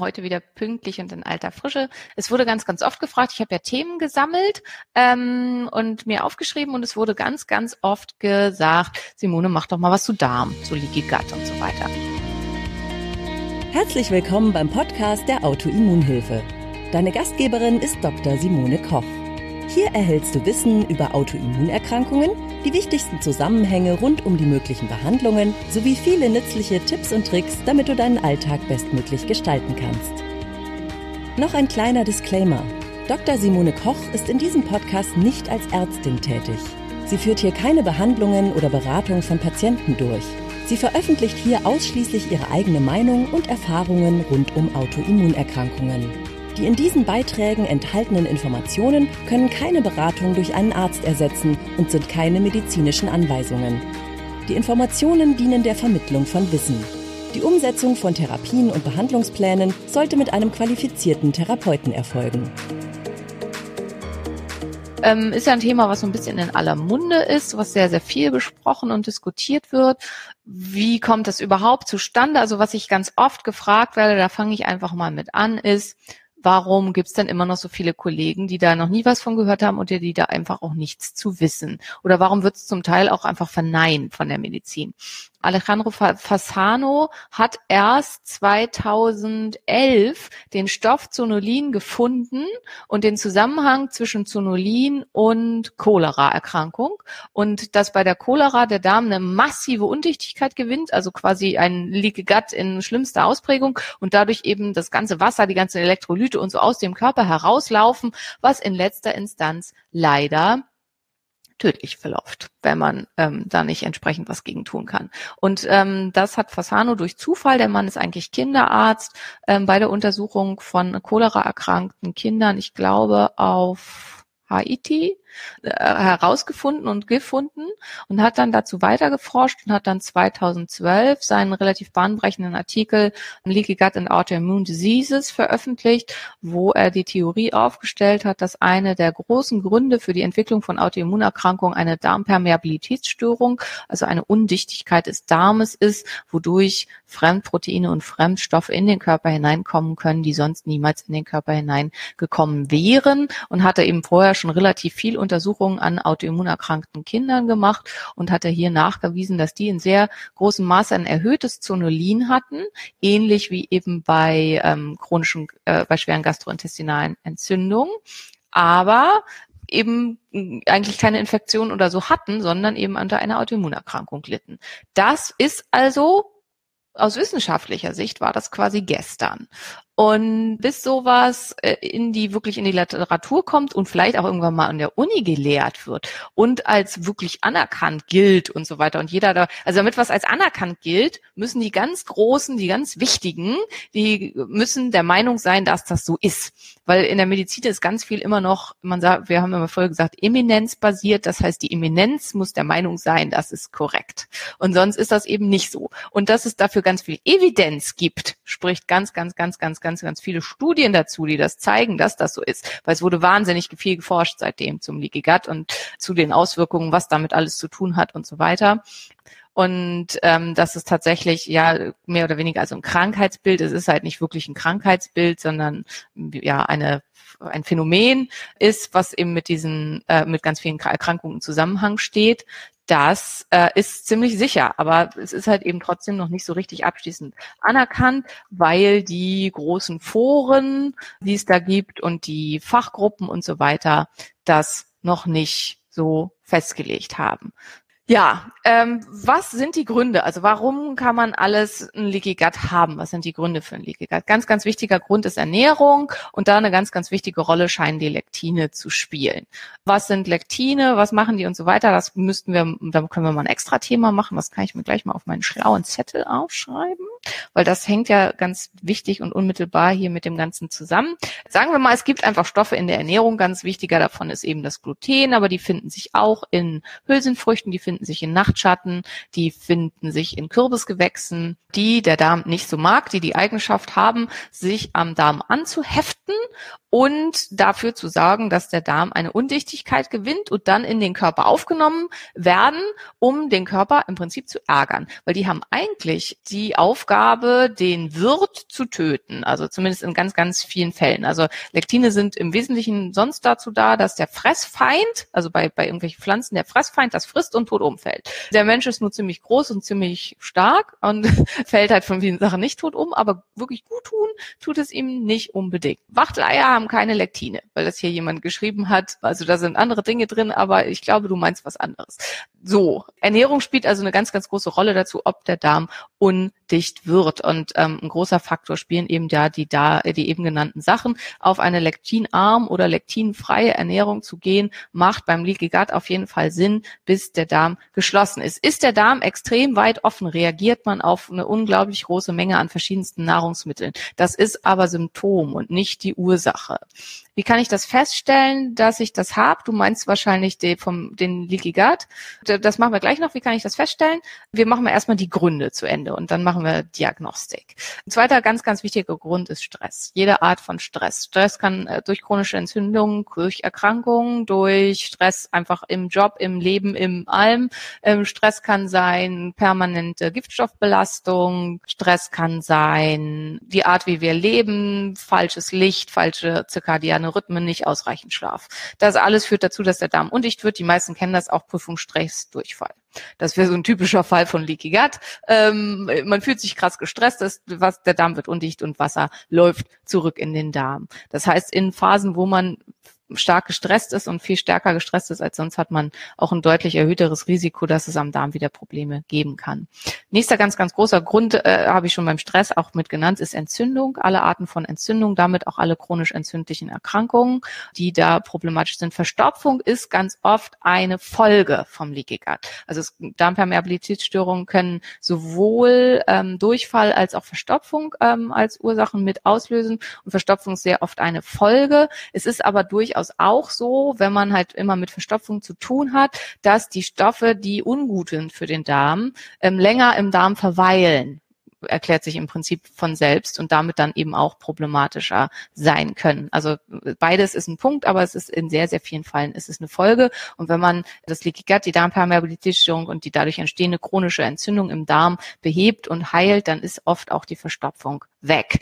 Heute wieder pünktlich und in alter Frische. Es wurde ganz, ganz oft gefragt. Ich habe ja Themen gesammelt ähm, und mir aufgeschrieben und es wurde ganz, ganz oft gesagt, Simone, mach doch mal was zu Darm, zu Leaky Gut und so weiter. Herzlich willkommen beim Podcast der Autoimmunhilfe. Deine Gastgeberin ist Dr. Simone Koch. Hier erhältst du Wissen über Autoimmunerkrankungen, die wichtigsten Zusammenhänge rund um die möglichen Behandlungen sowie viele nützliche Tipps und Tricks, damit du deinen Alltag bestmöglich gestalten kannst. Noch ein kleiner Disclaimer. Dr. Simone Koch ist in diesem Podcast nicht als Ärztin tätig. Sie führt hier keine Behandlungen oder Beratung von Patienten durch. Sie veröffentlicht hier ausschließlich ihre eigene Meinung und Erfahrungen rund um Autoimmunerkrankungen. Die in diesen Beiträgen enthaltenen Informationen können keine Beratung durch einen Arzt ersetzen und sind keine medizinischen Anweisungen. Die Informationen dienen der Vermittlung von Wissen. Die Umsetzung von Therapien und Behandlungsplänen sollte mit einem qualifizierten Therapeuten erfolgen. Ähm, ist ja ein Thema, was so ein bisschen in aller Munde ist, was sehr, sehr viel besprochen und diskutiert wird. Wie kommt das überhaupt zustande? Also was ich ganz oft gefragt werde, da fange ich einfach mal mit an, ist, warum gibt es denn immer noch so viele Kollegen, die da noch nie was von gehört haben und die da einfach auch nichts zu wissen? Oder warum wird es zum Teil auch einfach verneint von der Medizin? Alejandro Fasano hat erst 2011 den Stoff Zonulin gefunden und den Zusammenhang zwischen Zonulin und Cholera-Erkrankung. Und dass bei der Cholera der Darm eine massive Undichtigkeit gewinnt, also quasi ein Leaky Gut in schlimmster Ausprägung und dadurch eben das ganze Wasser, die ganzen Elektrolyte und so aus dem Körper herauslaufen, was in letzter Instanz leider tödlich verläuft, wenn man ähm, da nicht entsprechend was gegen tun kann. Und ähm, das hat Fasano durch Zufall, der Mann ist eigentlich Kinderarzt, ähm, bei der Untersuchung von Cholera erkrankten Kindern, ich glaube auf Haiti, herausgefunden und gefunden und hat dann dazu weitergeforscht und hat dann 2012 seinen relativ bahnbrechenden Artikel Leaky Gut and Autoimmune Diseases veröffentlicht, wo er die Theorie aufgestellt hat, dass eine der großen Gründe für die Entwicklung von Autoimmunerkrankungen eine Darmpermeabilitätsstörung, also eine Undichtigkeit des Darmes ist, wodurch Fremdproteine und Fremdstoffe in den Körper hineinkommen können, die sonst niemals in den Körper hineingekommen wären und hatte eben vorher schon relativ viel Untersuchungen an autoimmunerkrankten Kindern gemacht und hat er hier nachgewiesen, dass die in sehr großem Maße ein erhöhtes Zonulin hatten, ähnlich wie eben bei ähm, chronischen, äh, bei schweren gastrointestinalen Entzündungen. Aber eben eigentlich keine Infektion oder so hatten, sondern eben unter einer Autoimmunerkrankung litten. Das ist also aus wissenschaftlicher Sicht war das quasi gestern. Und bis sowas äh, in die wirklich in die Literatur kommt und vielleicht auch irgendwann mal an der Uni gelehrt wird und als wirklich anerkannt gilt und so weiter und jeder da, also damit was als anerkannt gilt, müssen die ganz großen, die ganz wichtigen, die müssen der Meinung sein, dass das so ist. Weil in der Medizin ist ganz viel immer noch, man sagt, wir haben immer vorher gesagt, eminenzbasiert. Das heißt, die Eminenz muss der Meinung sein, das ist korrekt. Und sonst ist das eben nicht so. Und dass es dafür ganz viel Evidenz gibt, spricht ganz, ganz, ganz, ganz ganz, ganz viele Studien dazu, die das zeigen, dass das so ist. Weil es wurde wahnsinnig viel geforscht seitdem zum Leaky Gut und zu den Auswirkungen, was damit alles zu tun hat und so weiter. Und ähm, das ist tatsächlich ja mehr oder weniger also ein Krankheitsbild. Es ist halt nicht wirklich ein Krankheitsbild, sondern ja eine ein Phänomen ist, was eben mit diesen äh, mit ganz vielen Erkrankungen im Zusammenhang steht, das äh, ist ziemlich sicher, aber es ist halt eben trotzdem noch nicht so richtig abschließend anerkannt, weil die großen Foren, die es da gibt und die Fachgruppen und so weiter, das noch nicht so festgelegt haben. Ja, ähm, was sind die Gründe? Also warum kann man alles ein Leaky Gut haben? Was sind die Gründe für ein Leaky Gut? Ganz, ganz wichtiger Grund ist Ernährung und da eine ganz, ganz wichtige Rolle scheinen die Lektine zu spielen. Was sind Lektine? Was machen die und so weiter? Das müssten wir, da können wir mal ein extra Thema machen. Das kann ich mir gleich mal auf meinen schlauen Zettel aufschreiben, weil das hängt ja ganz wichtig und unmittelbar hier mit dem Ganzen zusammen. Sagen wir mal, es gibt einfach Stoffe in der Ernährung. Ganz wichtiger davon ist eben das Gluten, aber die finden sich auch in Hülsenfrüchten, die finden finden sich in Nachtschatten, die finden sich in Kürbisgewächsen, die der Darm nicht so mag, die die Eigenschaft haben, sich am Darm anzuheften und dafür zu sorgen, dass der Darm eine Undichtigkeit gewinnt und dann in den Körper aufgenommen werden, um den Körper im Prinzip zu ärgern. Weil die haben eigentlich die Aufgabe, den Wirt zu töten. Also zumindest in ganz, ganz vielen Fällen. Also Lektine sind im Wesentlichen sonst dazu da, dass der Fressfeind, also bei, bei irgendwelchen Pflanzen, der Fressfeind das frisst und tot umfällt. Der Mensch ist nur ziemlich groß und ziemlich stark und fällt halt von vielen Sachen nicht tot um, aber wirklich gut tun tut es ihm nicht unbedingt. Wachteleier haben keine Lektine, weil das hier jemand geschrieben hat. Also da sind andere Dinge drin, aber ich glaube, du meinst was anderes. So, Ernährung spielt also eine ganz, ganz große Rolle dazu, ob der Darm undicht wird. Und ähm, ein großer Faktor spielen eben da die, da die eben genannten Sachen. Auf eine lektinarm oder lektinfreie Ernährung zu gehen, macht beim Leaky Gut auf jeden Fall Sinn, bis der Darm geschlossen ist. Ist der Darm extrem weit offen, reagiert man auf eine unglaublich große Menge an verschiedensten Nahrungsmitteln. Das ist aber Symptom und nicht die Ursache. Wie kann ich das feststellen, dass ich das habe? Du meinst wahrscheinlich den, vom, den Leaky Gut. Das machen wir gleich noch. Wie kann ich das feststellen? Wir machen erstmal die Gründe zu Ende und dann machen wir Diagnostik. Ein zweiter ganz, ganz wichtiger Grund ist Stress. Jede Art von Stress. Stress kann äh, durch chronische Entzündungen, durch Erkrankungen, durch Stress einfach im Job, im Leben, im Allem. Ähm, Stress kann sein permanente Giftstoffbelastung. Stress kann sein die Art, wie wir leben, falsches Licht, falsche zirkadiane keine Rhythmen, nicht ausreichend Schlaf. Das alles führt dazu, dass der Darm undicht wird. Die meisten kennen das auch Prüfungsstress, Durchfall. Das wäre so ein typischer Fall von Leaky Gut. Ähm, man fühlt sich krass gestresst, das, was, der Darm wird undicht und Wasser läuft zurück in den Darm. Das heißt, in Phasen, wo man stark gestresst ist und viel stärker gestresst ist als sonst, hat man auch ein deutlich erhöhteres Risiko, dass es am Darm wieder Probleme geben kann. Nächster ganz, ganz großer Grund, äh, habe ich schon beim Stress auch mit genannt, ist Entzündung. Alle Arten von Entzündung, damit auch alle chronisch entzündlichen Erkrankungen, die da problematisch sind. Verstopfung ist ganz oft eine Folge vom Leaky Gut. Also Darmpermeabilitätsstörungen können sowohl ähm, Durchfall als auch Verstopfung ähm, als Ursachen mit auslösen und Verstopfung ist sehr oft eine Folge. Es ist aber durchaus durchaus auch so, wenn man halt immer mit Verstopfung zu tun hat, dass die Stoffe, die ungut sind für den Darm, ähm, länger im Darm verweilen erklärt sich im Prinzip von selbst und damit dann eben auch problematischer sein können. Also beides ist ein Punkt, aber es ist in sehr, sehr vielen Fällen ist es eine Folge. Und wenn man das Leaky Gut, die Darmpermeabilitätsstörung und die dadurch entstehende chronische Entzündung im Darm behebt und heilt, dann ist oft auch die Verstopfung weg.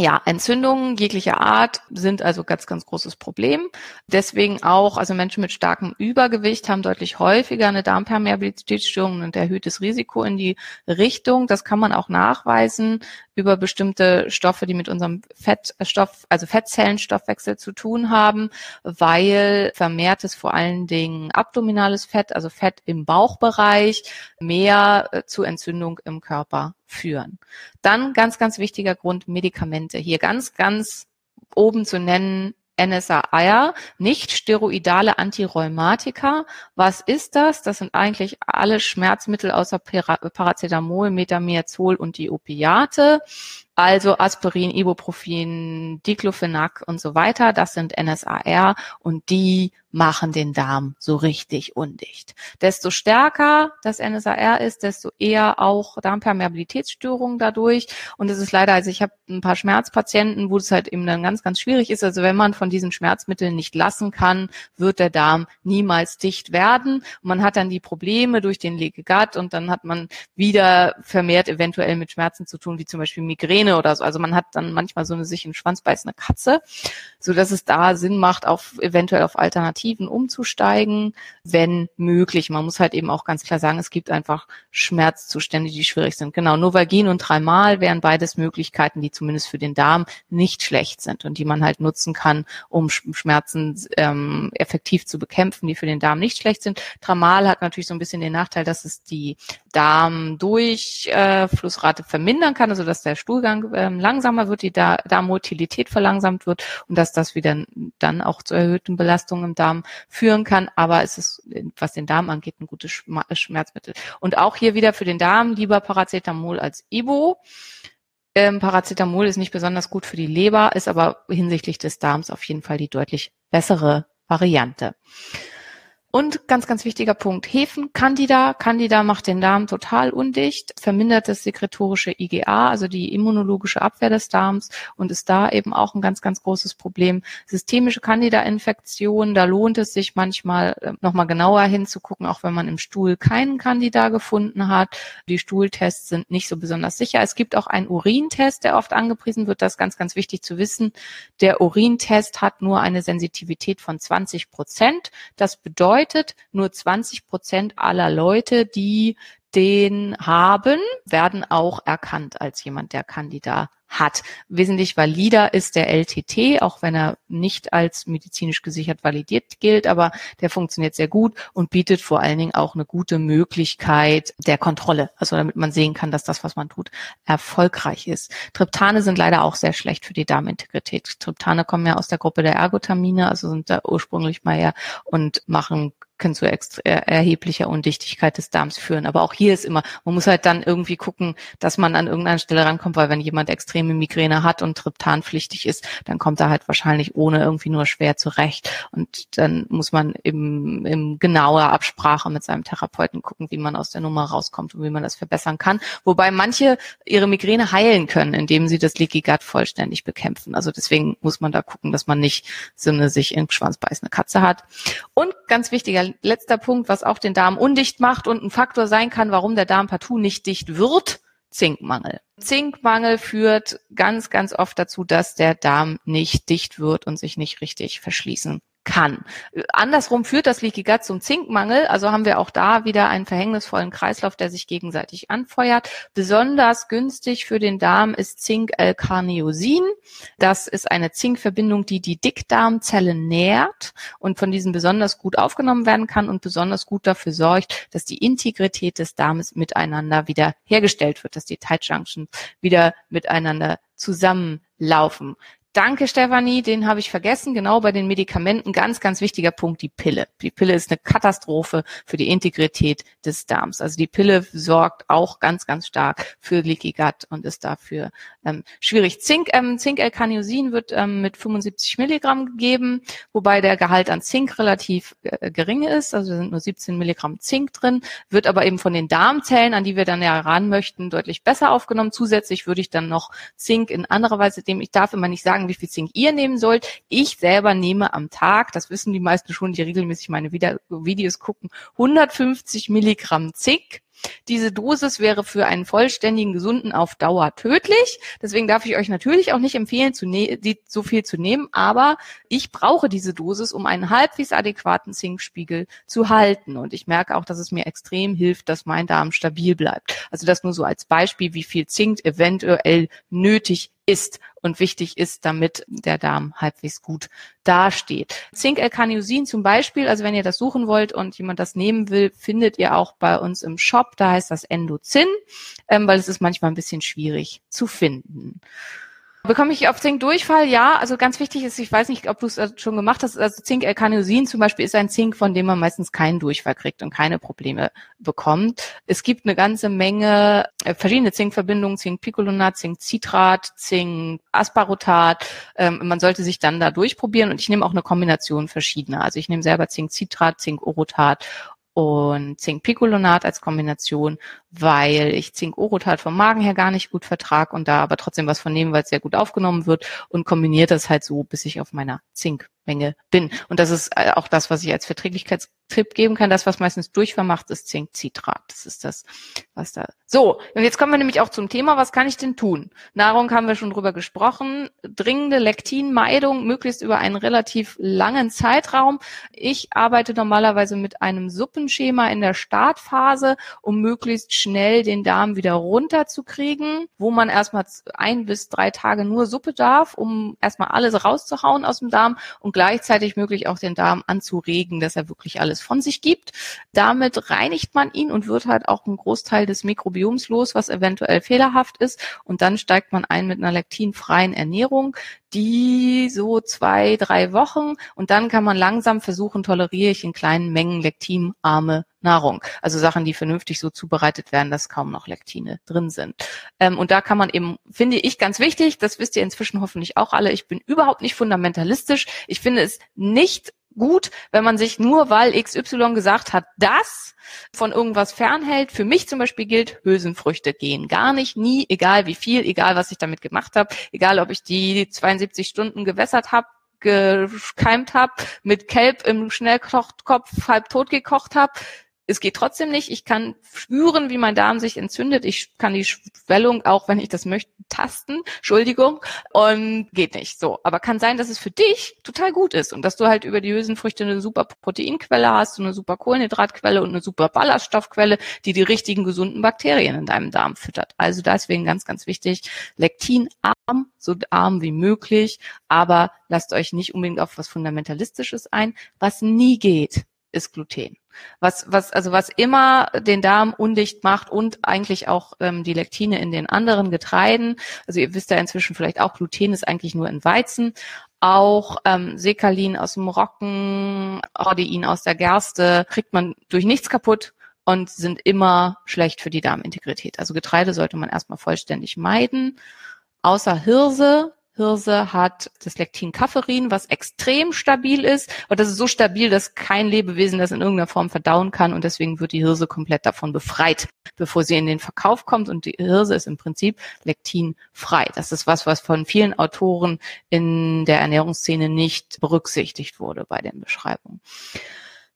Ja, Entzündungen jeglicher Art sind also ganz, ganz großes Problem. Deswegen auch, also Menschen mit starkem Übergewicht haben deutlich häufiger eine Darmpermeabilitätsstörung und erhöhtes Risiko in die Richtung. Das kann man auch nachweisen über bestimmte Stoffe, die mit unserem Fettstoff, also Fettzellenstoffwechsel zu tun haben, weil vermehrtes vor allen Dingen abdominales Fett, also Fett im Bauchbereich, mehr äh, zu Entzündung im Körper führen. Dann ganz, ganz wichtiger Grund, Medikamente. Hier ganz, ganz oben zu nennen, NSAIR, nicht steroidale Antirheumatika. Was ist das? Das sind eigentlich alle Schmerzmittel außer Paracetamol, Metamiazol und die Opiate. Also Aspirin, Ibuprofen, Diclofenac und so weiter. Das sind NSAR und die machen den Darm so richtig undicht. Desto stärker das NSAR ist, desto eher auch Darmpermeabilitätsstörungen dadurch. Und es ist leider, also ich habe ein paar Schmerzpatienten, wo es halt eben dann ganz, ganz schwierig ist. Also wenn man von diesen Schmerzmitteln nicht lassen kann, wird der Darm niemals dicht werden. Und man hat dann die Probleme durch den Leaky Gut und dann hat man wieder vermehrt eventuell mit Schmerzen zu tun, wie zum Beispiel Migräne oder so. Also man hat dann manchmal so eine sich in den Schwanz beißende Katze, so dass es da Sinn macht, auf eventuell auf Alternativen Alternativen umzusteigen, wenn möglich. Man muss halt eben auch ganz klar sagen, es gibt einfach Schmerzzustände, die schwierig sind. Genau, Novagin und Dreimal wären beides Möglichkeiten, die zumindest für den Darm nicht schlecht sind und die man halt nutzen kann, um Schmerzen ähm, effektiv zu bekämpfen, die für den Darm nicht schlecht sind. Tramal hat natürlich so ein bisschen den Nachteil, dass es die Darmdurchflussrate vermindern kann, also dass der Stuhlgang ähm, langsamer wird, die Darmmotilität verlangsamt wird und dass das wieder dann auch zu erhöhten Belastungen im Darm Darm führen kann, aber es ist, was den Darm angeht, ein gutes Schmerzmittel. Und auch hier wieder für den Darm lieber Paracetamol als Ibo. Ähm, Paracetamol ist nicht besonders gut für die Leber, ist aber hinsichtlich des Darms auf jeden Fall die deutlich bessere Variante. Und ganz, ganz wichtiger Punkt, Hefen, Candida. Candida macht den Darm total undicht, vermindert das sekretorische IgA, also die immunologische Abwehr des Darms und ist da eben auch ein ganz, ganz großes Problem. Systemische Candida-Infektion, da lohnt es sich manchmal äh, nochmal genauer hinzugucken, auch wenn man im Stuhl keinen Candida gefunden hat. Die Stuhltests sind nicht so besonders sicher. Es gibt auch einen Urintest, der oft angepriesen wird. Das ist ganz, ganz wichtig zu wissen. Der Urintest hat nur eine Sensitivität von 20 Prozent. Das bedeutet, bedeutet, nur 20 Prozent aller Leute, die den haben, werden auch erkannt als jemand, der Kandidat hat. Wesentlich valider ist der LTT, auch wenn er nicht als medizinisch gesichert validiert gilt, aber der funktioniert sehr gut und bietet vor allen Dingen auch eine gute Möglichkeit der Kontrolle, also damit man sehen kann, dass das, was man tut, erfolgreich ist. Triptane sind leider auch sehr schlecht für die Darmintegrität. Triptane kommen ja aus der Gruppe der Ergotamine, also sind da ursprünglich mal her und machen können zu erheblicher Undichtigkeit des Darms führen. Aber auch hier ist immer, man muss halt dann irgendwie gucken, dass man an irgendeiner Stelle rankommt, weil wenn jemand extreme Migräne hat und triptanpflichtig ist, dann kommt er halt wahrscheinlich ohne irgendwie nur schwer zurecht. Und dann muss man im, im genauer Absprache mit seinem Therapeuten gucken, wie man aus der Nummer rauskommt und wie man das verbessern kann. Wobei manche ihre Migräne heilen können, indem sie das Leaky Gut vollständig bekämpfen. Also deswegen muss man da gucken, dass man nicht so eine sich in Schwanz beißende Katze hat. Und ganz wichtiger letzter Punkt, was auch den Darm undicht macht und ein Faktor sein kann, warum der Darm partout nicht dicht wird, Zinkmangel. Zinkmangel führt ganz, ganz oft dazu, dass der Darm nicht dicht wird und sich nicht richtig verschließen kann. Andersrum führt das Leaky Gut zum Zinkmangel, also haben wir auch da wieder einen verhängnisvollen Kreislauf, der sich gegenseitig anfeuert. Besonders günstig für den Darm ist Zink-L-Carniosin. Das ist eine Zinkverbindung, die die Dickdarmzellen nährt und von diesen besonders gut aufgenommen werden kann und besonders gut dafür sorgt, dass die Integrität des Darmes miteinander wieder hergestellt wird, dass die Tight Junctions wieder miteinander zusammenlaufen. Danke, Stefanie, den habe ich vergessen. Genau bei den Medikamenten ganz, ganz wichtiger Punkt, die Pille. Die Pille ist eine Katastrophe für die Integrität des Darms. Also die Pille sorgt auch ganz, ganz stark für Leaky Gut und ist dafür ähm, schwierig. Zink, ähm, Zink-L-Carniosin wird ähm, mit 75 Milligramm gegeben, wobei der Gehalt an Zink relativ äh, gering ist. Also sind nur 17 Milligramm Zink drin, wird aber eben von den Darmzellen, an die wir dann ja ran möchten, deutlich besser aufgenommen. Zusätzlich würde ich dann noch Zink in anderer Weise, dem ich darf immer nicht sagen, sagen, wie viel Zink ihr nehmen sollt. Ich selber nehme am Tag, das wissen die meisten schon, die regelmäßig meine Videos gucken, 150 Milligramm Zink. Diese Dosis wäre für einen vollständigen Gesunden auf Dauer tödlich. Deswegen darf ich euch natürlich auch nicht empfehlen, so viel zu nehmen. Aber ich brauche diese Dosis, um einen halbwegs adäquaten Zinkspiegel zu halten. Und ich merke auch, dass es mir extrem hilft, dass mein Darm stabil bleibt. Also das nur so als Beispiel, wie viel Zink eventuell nötig ist und wichtig ist, damit der Darm halbwegs gut dasteht. Zink-L-Carniosin zum Beispiel, also wenn ihr das suchen wollt und jemand das nehmen will, findet ihr auch bei uns im Shop, da heißt das Endozin, ähm, weil es ist manchmal ein bisschen schwierig zu finden. Bekomme ich auf Zinkdurchfall? Ja, also ganz wichtig ist, ich weiß nicht, ob du es äh, schon gemacht hast, also Zink-L-Carnosin zum Beispiel ist ein Zink, von dem man meistens keinen Durchfall kriegt und keine Probleme bekommt. Es gibt eine ganze Menge äh, verschiedene Zinkverbindungen, Zink-Picolinat, Zink-Citrat, Zink-Asparutat. Ähm, man sollte sich dann da durchprobieren und ich nehme auch eine Kombination verschiedener. Also ich nehme selber Zink-Citrat, Zink-Orotat und Zink-Picolinat als Kombination, weil ich Zink-Orotat vom Magen her gar nicht gut vertrag und da aber trotzdem was von nehmen, weil es sehr gut aufgenommen wird und kombiniert das halt so, bis ich auf meiner Zinkmenge bin. Und das ist äh, auch das, was ich als Verträglichkeitstipp geben kann. Das, was meistens durchvermacht, ist Zinkcitrat. Das ist das, was da. So, und jetzt kommen wir nämlich auch zum Thema, was kann ich denn tun? Nahrung haben wir schon drüber gesprochen. Dringende Lektinmeidung, möglichst über einen relativ langen Zeitraum. Ich arbeite normalerweise mit einem Suppenschema in der Startphase, um möglichst schnell den Darm wieder runterzukriegen, wo man erstmal ein bis drei Tage nur Suppe darf, um erstmal alles rauszuhauen aus dem Darm und gleichzeitig möglich auch den Darm anzuregen, dass er wirklich alles von sich gibt. Damit reinigt man ihn und wird halt auch einen Großteil des Mikrobioms los, was eventuell fehlerhaft ist. Und dann steigt man ein mit einer lektinfreien Ernährung, die so zwei, drei Wochen und dann kann man langsam versuchen, toleriere ich in kleinen Mengen lektinarme Nahrung. Also Sachen, die vernünftig so zubereitet werden, dass kaum noch Lektine drin sind. Ähm, und da kann man eben, finde ich ganz wichtig, das wisst ihr inzwischen hoffentlich auch alle, ich bin überhaupt nicht fundamentalistisch. Ich finde es nicht gut, wenn man sich nur, weil XY gesagt hat, das von irgendwas fernhält. Für mich zum Beispiel gilt, Hülsenfrüchte gehen gar nicht, nie, egal wie viel, egal was ich damit gemacht habe, egal ob ich die 72 Stunden gewässert habe, gekeimt habe, mit Kelb im Schnellkochtopf halb tot gekocht habe es geht trotzdem nicht. Ich kann spüren, wie mein Darm sich entzündet. Ich kann die Schwellung, auch wenn ich das möchte, tasten. Entschuldigung. Und geht nicht. So. Aber kann sein, dass es für dich total gut ist und dass du halt über die Hülsenfrüchte eine super Proteinquelle hast, eine super Kohlenhydratquelle und eine super Ballaststoffquelle, die die richtigen gesunden Bakterien in deinem Darm füttert. Also deswegen ganz, ganz wichtig. Lektinarm, so arm wie möglich. Aber lasst euch nicht unbedingt auf was Fundamentalistisches ein. Was nie geht, ist Gluten. Was, was, also was immer den Darm undicht macht und eigentlich auch ähm, die Lektine in den anderen Getreiden. Also ihr wisst ja inzwischen vielleicht auch, Gluten ist eigentlich nur in Weizen. Auch ähm, Sekalin aus dem Roggen, Ordein aus der Gerste kriegt man durch nichts kaputt und sind immer schlecht für die Darmintegrität. Also Getreide sollte man erstmal vollständig meiden. Außer Hirse, Hirse hat das Lektin Kafferin, was extrem stabil ist. Und das ist so stabil, dass kein Lebewesen das in irgendeiner Form verdauen kann. Und deswegen wird die Hirse komplett davon befreit, bevor sie in den Verkauf kommt. Und die Hirse ist im Prinzip lektinfrei. Das ist was, was von vielen Autoren in der Ernährungsszene nicht berücksichtigt wurde bei den Beschreibungen.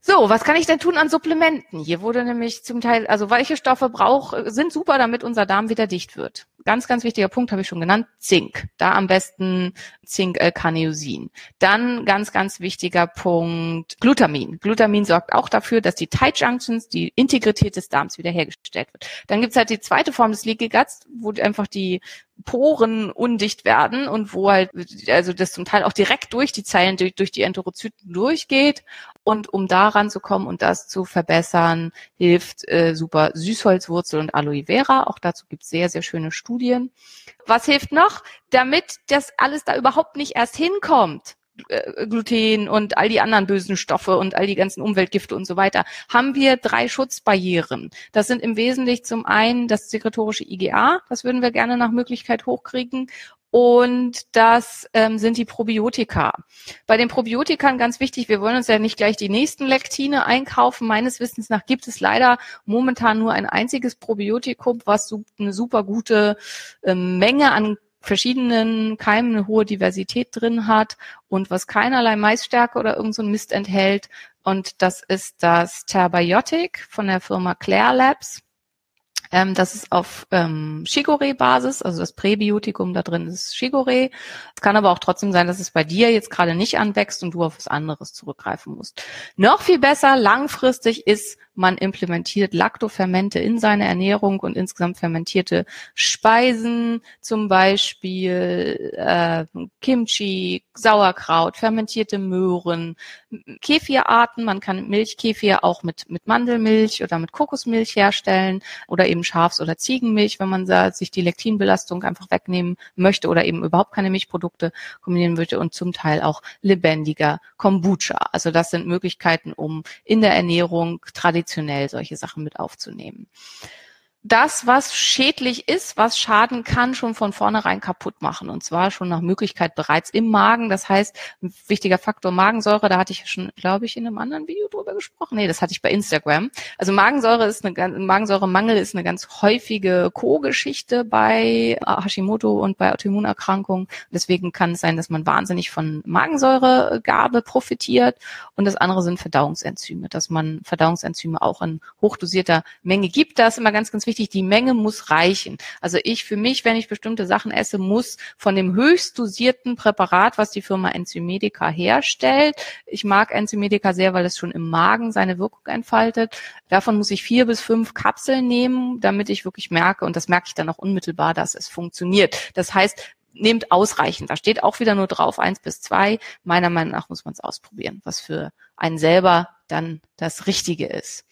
So, was kann ich denn tun an Supplementen? Hier wurde nämlich zum Teil, also weiche Stoffe brauch, sind super, damit unser Darm wieder dicht wird. Ganz, ganz wichtiger Punkt habe ich schon genannt, Zink. Da am besten Zink-L-Carniosin. Dann ganz, ganz wichtiger Punkt, Glutamin. Glutamin sorgt auch dafür, dass die Tight Junctions, die Integrität des Darms wiederhergestellt wird. Dann gibt's halt die zweite Form des Leaky Guts, wo einfach die Poren undicht werden und wo halt, also das zum Teil auch direkt durch die Zeilen, durch, durch die Enterozyten durchgeht. Und um daran zu kommen und das zu verbessern, hilft äh, super Süßholzwurzel und Aloe Vera. Auch dazu gibt es sehr, sehr schöne Studien. Was hilft noch? Damit das alles da überhaupt nicht erst hinkommt, äh, Gluten und all die anderen bösen Stoffe und all die ganzen Umweltgifte und so weiter, haben wir drei Schutzbarrieren. Das sind im Wesentlichen zum einen das sekretorische IgA, das würden wir gerne nach Möglichkeit hochkriegen und das ähm, sind die Probiotika. Bei den Probiotikern ganz wichtig, wir wollen uns ja nicht gleich die nächsten Lektine einkaufen. Meines Wissens nach gibt es leider momentan nur ein einziges Probiotikum, was eine super gute ähm, Menge an verschiedenen Keimen eine hohe Diversität drin hat und was keinerlei Maisstärke oder irgend so ein Mist enthält. Und das ist das Terbiotic von der Firma Claire Labs. Ähm, das ist auf ähm, Chicorée-Basis, also das Präbiotikum da drin ist Chicorée. Es kann aber auch trotzdem sein, dass es bei dir jetzt gerade nicht anwächst und du auf was anderes zurückgreifen musst. Noch viel besser langfristig ist man implementiert Lactofermente in seine Ernährung und insgesamt fermentierte Speisen, zum Beispiel äh, Kimchi, Sauerkraut, fermentierte Möhren, Kefirarten. Man kann Milchkefir auch mit, mit Mandelmilch oder mit Kokosmilch herstellen oder eben Schafs- oder Ziegenmilch, wenn man da sich die Lektinbelastung einfach wegnehmen möchte oder eben überhaupt keine Milchprodukte kombinieren möchte und zum Teil auch lebendiger Kombucha. Also das sind Möglichkeiten, um in der Ernährung traditionell traditionell solche Sachen mit aufzunehmen das, was schädlich ist, was schaden kann, schon von vornherein kaputt machen. Und zwar schon nach Möglichkeit bereits im Magen. Das heißt, ein wichtiger Faktor Magensäure, da hatte ich schon, glaube ich, in einem anderen Video drüber gesprochen. Nee, das hatte ich bei Instagram. Also Magensäure ist eine Magensäuremangel ist eine ganz häufige Co-Geschichte bei Hashimoto und bei Autoimmunerkrankungen. Deswegen kann es sein, dass man wahnsinnig von Magensäuregabe profitiert. Und das andere sind Verdauungsenzyme, dass man Verdauungsenzyme auch in hochdosierter Menge gibt. Da ist immer ganz, ganz wichtig, wichtig, die Menge muss reichen. Also ich für mich, wenn ich bestimmte Sachen esse, muss von dem höchst dosierten Präparat, was die Firma Enzymedica herstellt, ich mag Enzymedica sehr, weil es schon im Magen seine Wirkung entfaltet. Davon muss ich vier bis fünf Kapseln nehmen, damit ich wirklich merke, und das merke ich dann auch unmittelbar, dass es funktioniert. Das heißt, nehmt ausreichend. Da steht auch wieder nur drauf, eins bis zwei. Meiner Meinung nach muss man es ausprobieren, was für einen selber dann das Richtige ist.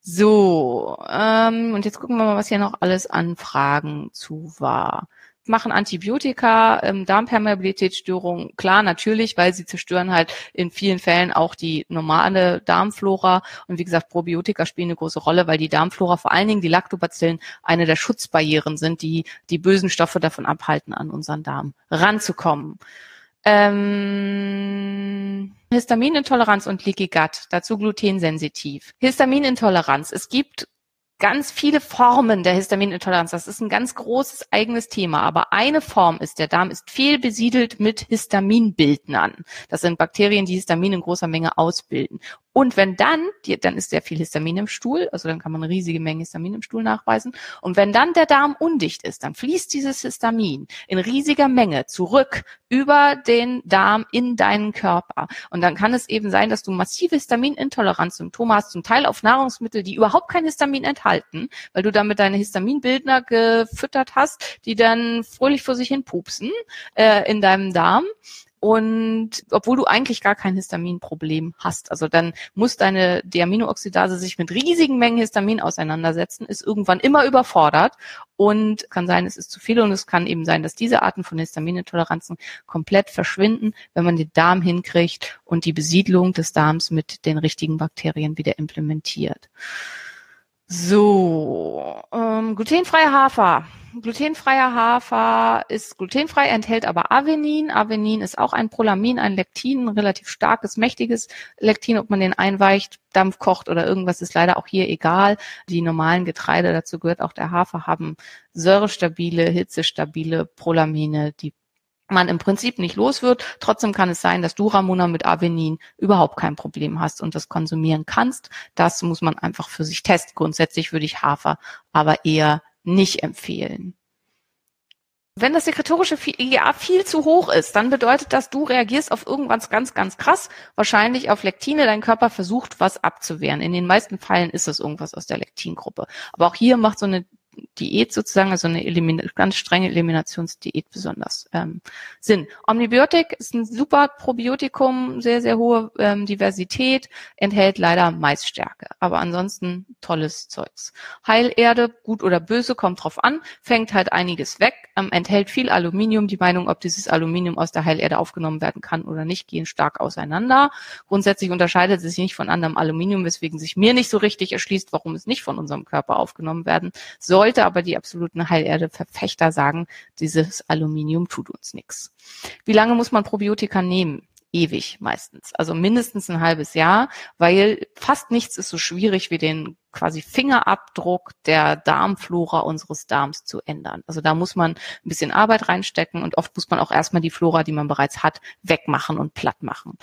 So, ähm, und jetzt gucken wir mal, was hier noch alles an Fragen zu war. Machen Antibiotika, ähm, Darmpermeabilitätsstörungen, klar, natürlich, weil sie zerstören halt in vielen Fällen auch die normale Darmflora. Und wie gesagt, Probiotika spielen eine große Rolle, weil die Darmflora, vor allen Dingen die Lactobacillen, eine der Schutzbarrieren sind, die die bösen Stoffe davon abhalten, an unseren Darm ranzukommen. Ähm, Histaminintoleranz und Leaky Gut, dazu glutensensitiv. Histaminintoleranz. Es gibt ganz viele Formen der Histaminintoleranz. Das ist ein ganz großes eigenes Thema. Aber eine Form ist, der Darm ist viel besiedelt mit Histaminbildnern. Das sind Bakterien, die Histamin in großer Menge ausbilden. Und wenn dann, die, dann ist sehr viel Histamin im Stuhl, also dann kann man riesige Menge Histamin im Stuhl nachweisen. Und wenn dann der Darm undicht ist, dann fließt dieses Histamin in riesiger Menge zurück über den Darm in deinen Körper. Und dann kann es eben sein, dass du massive Histaminintoleranzsymptome hast, zum Teil auf Nahrungsmittel, die überhaupt kein Histamin enthalten, weil du damit deine Histaminbildner gefüttert hast, die dann fröhlich vor sich hin pupsen äh, in deinem Darm und obwohl du eigentlich gar kein Histaminproblem hast. Also dann muss deine Diaminooxidase sich mit riesigen Mengen Histamin auseinandersetzen, ist irgendwann immer überfordert und kann sein, es ist zu viel und es kann eben sein, dass diese Arten von Histaminintoleranzen komplett verschwinden, wenn man den Darm hinkriegt und die Besiedlung des Darms mit den richtigen Bakterien wieder implementiert. So, ähm, glutenfreier Hafer glutenfreier Hafer ist glutenfrei, enthält aber Avenin. Avenin ist auch ein Prolamin, ein Lektin, ein relativ starkes, mächtiges Lektin. Ob man den einweicht, Dampf kocht oder irgendwas, ist leider auch hier egal. Die normalen Getreide, dazu gehört auch der Hafer, haben säurestabile, hitzestabile Prolamine, die man im Prinzip nicht los wird. Trotzdem kann es sein, dass du, Ramona, mit Avenin überhaupt kein Problem hast und das konsumieren kannst. Das muss man einfach für sich testen. Grundsätzlich würde ich Hafer aber eher nicht empfehlen. Wenn das sekretorische IgA viel zu hoch ist, dann bedeutet das, du reagierst auf irgendwas ganz, ganz krass, wahrscheinlich auf Lektine. Dein Körper versucht, was abzuwehren. In den meisten Fällen ist es irgendwas aus der Lektingruppe. Aber auch hier macht so eine Diät sozusagen, also eine Elimin ganz strenge Eliminationsdiät besonders ähm, Sinn. Omnibiotik ist ein super Probiotikum, sehr, sehr hohe ähm, Diversität, enthält leider Maisstärke, aber ansonsten tolles Zeugs. Heilerde, gut oder böse, kommt drauf an, fängt halt einiges weg, ähm, enthält viel Aluminium. Die Meinung, ob dieses Aluminium aus der Heilerde aufgenommen werden kann oder nicht, gehen stark auseinander. Grundsätzlich unterscheidet es sich nicht von anderem Aluminium, weswegen sich mir nicht so richtig erschließt, warum es nicht von unserem Körper aufgenommen werden soll sollte aber die absoluten Heilerde-Verfechter sagen, dieses Aluminium tut uns nichts. Wie lange muss man Probiotika nehmen? ewig meistens. Also mindestens ein halbes Jahr, weil fast nichts ist so schwierig wie den quasi Fingerabdruck der Darmflora unseres Darms zu ändern. Also da muss man ein bisschen Arbeit reinstecken und oft muss man auch erstmal die Flora, die man bereits hat, wegmachen und platt machen.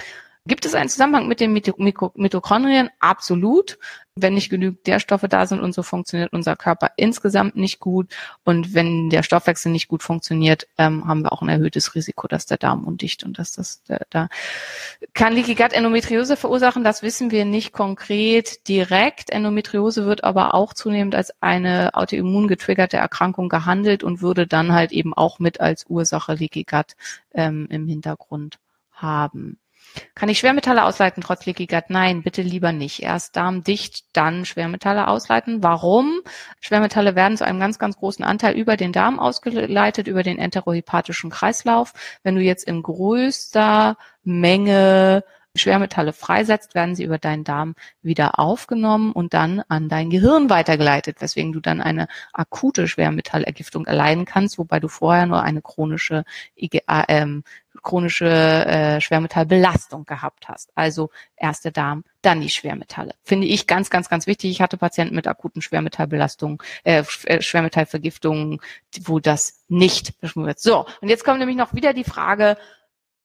Gibt es einen Zusammenhang mit den Mitochondrien? Absolut. Wenn nicht genügend Nährstoffe da sind und so funktioniert unser Körper insgesamt nicht gut. Und wenn der Stoffwechsel nicht gut funktioniert, ähm, haben wir auch ein erhöhtes Risiko, dass der Darm undicht und dass das da, da kann Leaky Gut Endometriose verursachen. Das wissen wir nicht konkret direkt. Endometriose wird aber auch zunehmend als eine autoimmun getriggerte Erkrankung gehandelt und würde dann halt eben auch mit als Ursache Leaky Gut ähm, im Hintergrund haben. Kann ich Schwermetalle ausleiten trotz Leaky Gut? Nein, bitte lieber nicht. Erst darmdicht, dann Schwermetalle ausleiten. Warum? Schwermetalle werden zu einem ganz, ganz großen Anteil über den Darm ausgeleitet, über den enterohepatischen Kreislauf. Wenn du jetzt in größter Menge Schwermetalle freisetzt, werden sie über deinen Darm wieder aufgenommen und dann an dein Gehirn weitergeleitet, weswegen du dann eine akute Schwermetallergiftung erleiden kannst, wobei du vorher nur eine chronische IgA, ähm, chronische äh, Schwermetallbelastung gehabt hast. Also erst Darm, dann die Schwermetalle. Finde ich ganz, ganz, ganz wichtig. Ich hatte Patienten mit akuten Schwermetallbelastungen, äh, äh Schwermetallvergiftungen, wo das nicht beschrieben wird. So, und jetzt kommt nämlich noch wieder die Frage,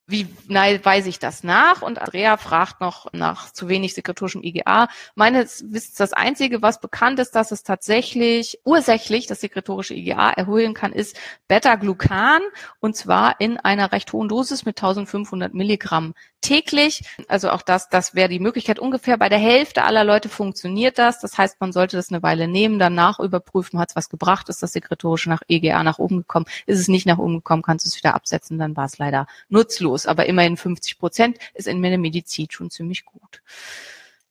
wie weise ich das nach? Und Andrea fragt noch nach zu wenig sekretorischem IgA. Meines Wissens das Einzige, was bekannt ist, dass es tatsächlich ursächlich das sekretorische IgA erhöhen kann, ist Beta-Glucan und zwar in einer recht hohen Dosis mit 1500 Milligramm täglich. Also auch das, das wäre die Möglichkeit. Ungefähr bei der Hälfte aller Leute funktioniert das. Das heißt, man sollte das eine Weile nehmen, danach überprüfen, hat es was gebracht, ist das sekretorische nach EGA nach oben gekommen, ist es nicht nach oben gekommen, kannst du es wieder absetzen, dann war es leider nutzlos. Aber immerhin 50 Prozent ist in der Medizin schon ziemlich gut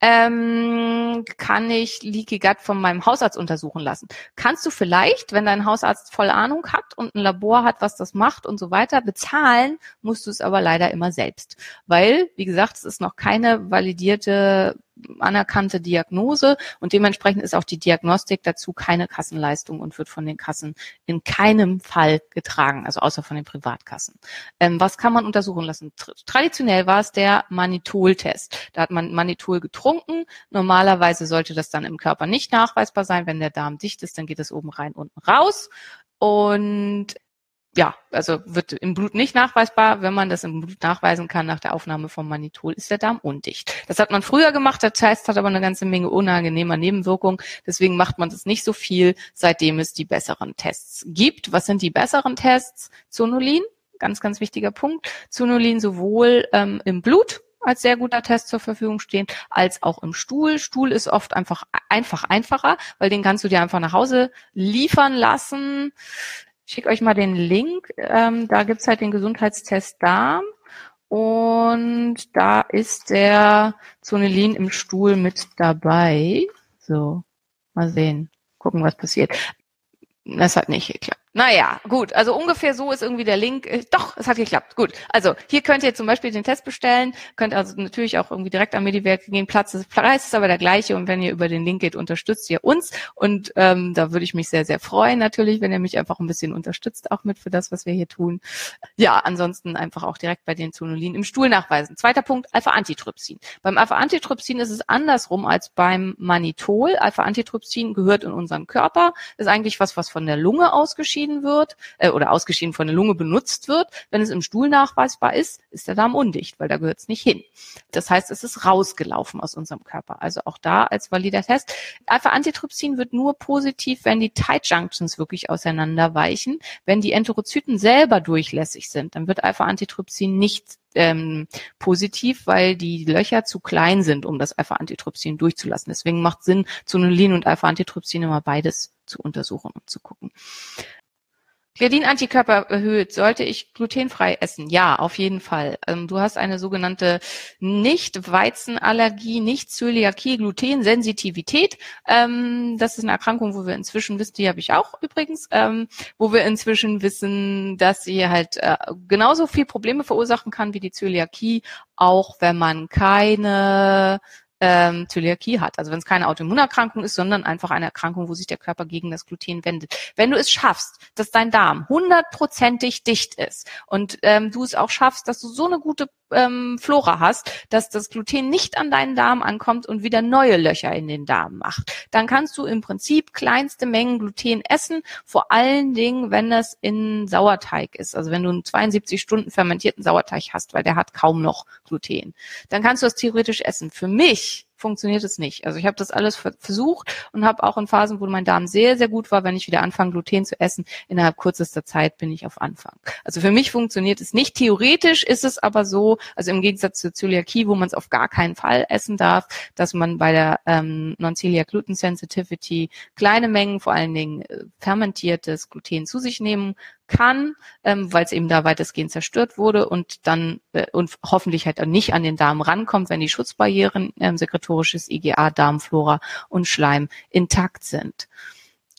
ähm, kann ich Leaky Gut von meinem Hausarzt untersuchen lassen. Kannst du vielleicht, wenn dein Hausarzt voll Ahnung hat und ein Labor hat, was das macht und so weiter, bezahlen musst du es aber leider immer selbst. Weil, wie gesagt, es ist noch keine validierte anerkannte Diagnose und dementsprechend ist auch die Diagnostik dazu keine Kassenleistung und wird von den Kassen in keinem Fall getragen, also außer von den Privatkassen. Ähm, was kann man untersuchen lassen? Traditionell war es der Manitol-Test. Da hat man Manitol getrunken. Normalerweise sollte das dann im Körper nicht nachweisbar sein. Wenn der Darm dicht ist, dann geht es oben rein, unten raus. Und ja, also wird im Blut nicht nachweisbar. Wenn man das im Blut nachweisen kann nach der Aufnahme vom Manitol, ist der Darm undicht. Das hat man früher gemacht. Der Test hat aber eine ganze Menge unangenehmer Nebenwirkungen. Deswegen macht man das nicht so viel, seitdem es die besseren Tests gibt. Was sind die besseren Tests? Zonulin, ganz, ganz wichtiger Punkt. Zonulin sowohl ähm, im Blut als sehr guter Test zur Verfügung stehen, als auch im Stuhl. Stuhl ist oft einfach einfach einfacher, weil den kannst du dir einfach nach Hause liefern lassen schicke euch mal den Link. Ähm, da gibt's halt den Gesundheitstest Darm. Und da ist der Zonelin im Stuhl mit dabei. So, mal sehen. Gucken, was passiert. Das hat nicht geklappt. Naja, gut. Also ungefähr so ist irgendwie der Link. Äh, doch, es hat geklappt. Gut. Also hier könnt ihr zum Beispiel den Test bestellen. Könnt also natürlich auch irgendwie direkt am Mediwerk gehen. Platz ist, Preis ist aber der gleiche. Und wenn ihr über den Link geht, unterstützt ihr uns. Und ähm, da würde ich mich sehr, sehr freuen natürlich, wenn ihr mich einfach ein bisschen unterstützt, auch mit für das, was wir hier tun. Ja, ansonsten einfach auch direkt bei den Zonulin im Stuhl nachweisen. Zweiter Punkt, Alpha-Antitrypsin. Beim Alpha-Antitrypsin ist es andersrum als beim Manitol. Alpha-Antitrypsin gehört in unseren Körper. Ist eigentlich was, was von der Lunge ausgeschieden ausgeschieden wird äh, oder ausgeschieden von der Lunge benutzt wird. Wenn es im Stuhl nachweisbar ist, ist der Darm undicht, weil da gehört es nicht hin. Das heißt, es ist rausgelaufen aus unserem Körper. Also auch da als valider Test. Alpha-Antitrypsin wird nur positiv, wenn die Tight Junctions wirklich auseinanderweichen. Wenn die Enterozyten selber durchlässig sind, dann wird Alpha-Antitrypsin nicht ähm, positiv, weil die Löcher zu klein sind, um das Alpha-Antitrypsin durchzulassen. Deswegen macht Sinn, Zonulin und Alpha-Antitrypsin immer beides zu untersuchen und zu gucken. Gliadin-Antikörper erhöht. Sollte ich glutenfrei essen? Ja, auf jeden Fall. Ähm, du hast eine sogenannte Nicht-Weizenallergie, Nicht-Zöliakie, Glutensensitivität. Ähm, das ist eine Erkrankung, wo wir inzwischen wissen, die habe ich auch übrigens, ähm, wo wir inzwischen wissen, dass sie halt äh, genauso viel Probleme verursachen kann wie die Zöliakie, auch wenn man keine ähm, Zöliakie hat. Also wenn es keine Autoimmunerkrankung ist, sondern einfach eine Erkrankung, wo sich der Körper gegen das Gluten wendet. Wenn du es schaffst, dass dein Darm hundertprozentig dicht ist und ähm, du es auch schaffst, dass du so eine gute ähm, Flora hast, dass das Gluten nicht an deinen Darm ankommt und wieder neue Löcher in den Darm macht, dann kannst du im Prinzip kleinste Mengen Gluten essen, vor allen Dingen, wenn es in Sauerteig ist. Also wenn du einen 72 Stunden fermentierten Sauerteig hast, weil der hat kaum noch Gluten, dann kannst du das theoretisch essen. Für mich funktioniert es nicht. Also ich habe das alles versucht und habe auch in Phasen, wo mein Darm sehr, sehr gut war, wenn ich wieder anfange, Gluten zu essen, innerhalb kürzester Zeit bin ich auf Anfang. Also für mich funktioniert es nicht. Theoretisch ist es aber so, also im Gegensatz zur Zöliakie, wo man es auf gar keinen Fall essen darf, dass man bei der ähm, Non-Celiac Gluten Sensitivity kleine Mengen, vor allen Dingen äh, fermentiertes Gluten zu sich nehmen kann, ähm, weil es eben da weitestgehend zerstört wurde und dann äh, und hoffentlich halt nicht an den Darm rankommt, wenn die Schutzbarrieren ähm, sekretorisches IgA, Darmflora und Schleim intakt sind.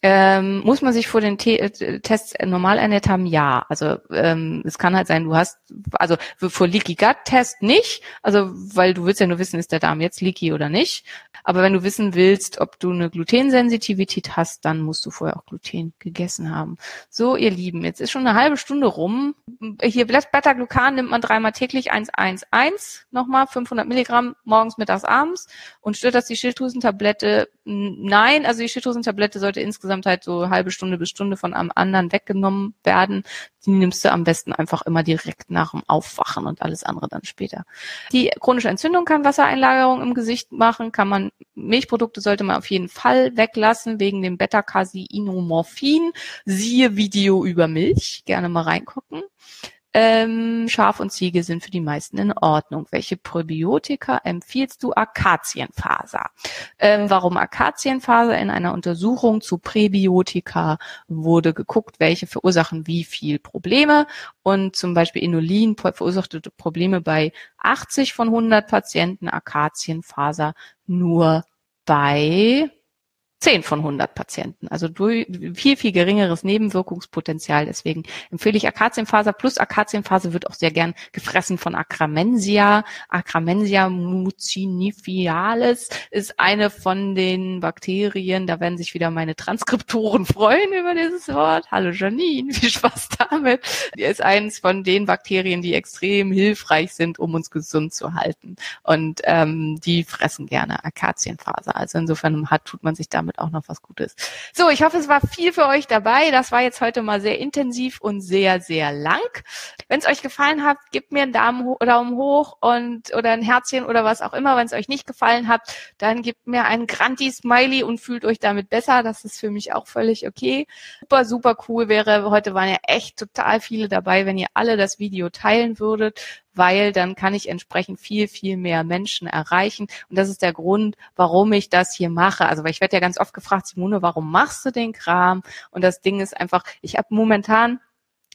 Ähm, muss man sich vor den T äh, Tests normal ernährt haben? Ja. Also ähm, es kann halt sein, du hast, also vor Leaky Gut Test nicht, also weil du willst ja nur wissen, ist der Darm jetzt leaky oder nicht. Aber wenn du wissen willst, ob du eine Glutensensitivität hast, dann musst du vorher auch Gluten gegessen haben. So, ihr Lieben, jetzt ist schon eine halbe Stunde rum. Hier Beta-Glucan nimmt man dreimal täglich 111, nochmal 500 Milligramm morgens, mittags, abends. Und stört das die Schilddrüsentablette? Nein, also die Schilddrüsentablette sollte insgesamt insgesamt halt so halbe Stunde bis Stunde von einem anderen weggenommen werden. Die nimmst du am besten einfach immer direkt nach dem Aufwachen und alles andere dann später. Die chronische Entzündung kann Wassereinlagerung im Gesicht machen, kann man, Milchprodukte sollte man auf jeden Fall weglassen wegen dem Beta-Caseinomorphin. Siehe Video über Milch, gerne mal reingucken. Ähm, Schaf und Ziege sind für die meisten in Ordnung. Welche Probiotika empfiehlst du? Akazienfaser. Ähm, warum Akazienfaser? In einer Untersuchung zu Präbiotika wurde geguckt, welche verursachen wie viel Probleme. Und zum Beispiel Inulin verursachte Probleme bei 80 von 100 Patienten, Akazienfaser nur bei 10 von 100 Patienten. Also durch viel, viel geringeres Nebenwirkungspotenzial. Deswegen empfehle ich Akazienfaser. Plus Akazienfaser wird auch sehr gern gefressen von Acramensia. Acramensia mucinifialis ist eine von den Bakterien. Da werden sich wieder meine Transkriptoren freuen über dieses Wort. Hallo Janine, viel Spaß damit. Die ist eines von den Bakterien, die extrem hilfreich sind, um uns gesund zu halten. Und ähm, die fressen gerne Akazienfaser. Also insofern hat, tut man sich damit damit auch noch was Gutes. So, ich hoffe, es war viel für euch dabei. Das war jetzt heute mal sehr intensiv und sehr, sehr lang. Wenn es euch gefallen hat, gebt mir einen Daumen, Daumen hoch und oder ein Herzchen oder was auch immer. Wenn es euch nicht gefallen hat, dann gebt mir einen Granti-Smiley und fühlt euch damit besser. Das ist für mich auch völlig okay. Super, super cool wäre. Heute waren ja echt total viele dabei, wenn ihr alle das Video teilen würdet weil dann kann ich entsprechend viel, viel mehr Menschen erreichen. Und das ist der Grund, warum ich das hier mache. Also, weil ich werde ja ganz oft gefragt, Simone, warum machst du den Kram? Und das Ding ist einfach, ich habe momentan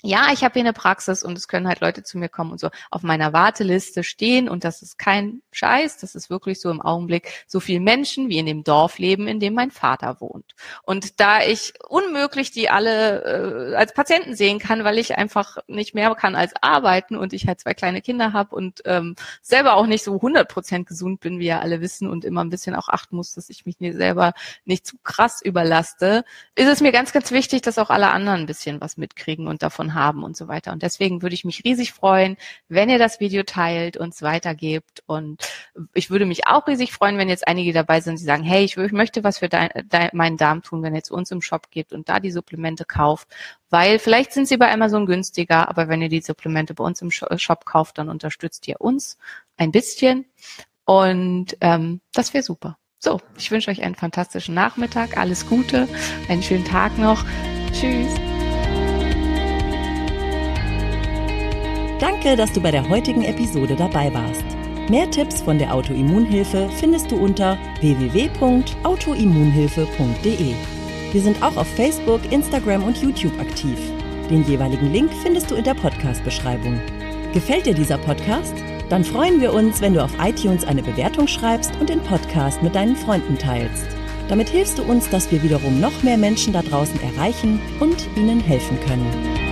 ja, ich habe hier eine Praxis und es können halt Leute zu mir kommen und so auf meiner Warteliste stehen und das ist kein Scheiß, das ist wirklich so im Augenblick so viel Menschen wie in dem Dorf leben, in dem mein Vater wohnt. Und da ich unmöglich die alle äh, als Patienten sehen kann, weil ich einfach nicht mehr kann als arbeiten und ich halt zwei kleine Kinder habe und ähm, selber auch nicht so 100 Prozent gesund bin, wie ja alle wissen und immer ein bisschen auch achten muss, dass ich mich selber nicht zu krass überlaste, ist es mir ganz, ganz wichtig, dass auch alle anderen ein bisschen was mitkriegen und davon haben und so weiter. Und deswegen würde ich mich riesig freuen, wenn ihr das Video teilt, uns weitergebt. Und ich würde mich auch riesig freuen, wenn jetzt einige dabei sind, die sagen, hey, ich, ich möchte was für dein, dein, meinen Darm tun, wenn ihr zu uns im Shop geht und da die Supplemente kauft. Weil vielleicht sind sie bei Amazon günstiger, aber wenn ihr die Supplemente bei uns im Shop kauft, dann unterstützt ihr uns ein bisschen. Und ähm, das wäre super. So, ich wünsche euch einen fantastischen Nachmittag, alles Gute, einen schönen Tag noch. Tschüss. Danke, dass du bei der heutigen Episode dabei warst. Mehr Tipps von der Autoimmunhilfe findest du unter www.autoimmunhilfe.de. Wir sind auch auf Facebook, Instagram und YouTube aktiv. Den jeweiligen Link findest du in der Podcast-Beschreibung. Gefällt dir dieser Podcast? Dann freuen wir uns, wenn du auf iTunes eine Bewertung schreibst und den Podcast mit deinen Freunden teilst. Damit hilfst du uns, dass wir wiederum noch mehr Menschen da draußen erreichen und ihnen helfen können.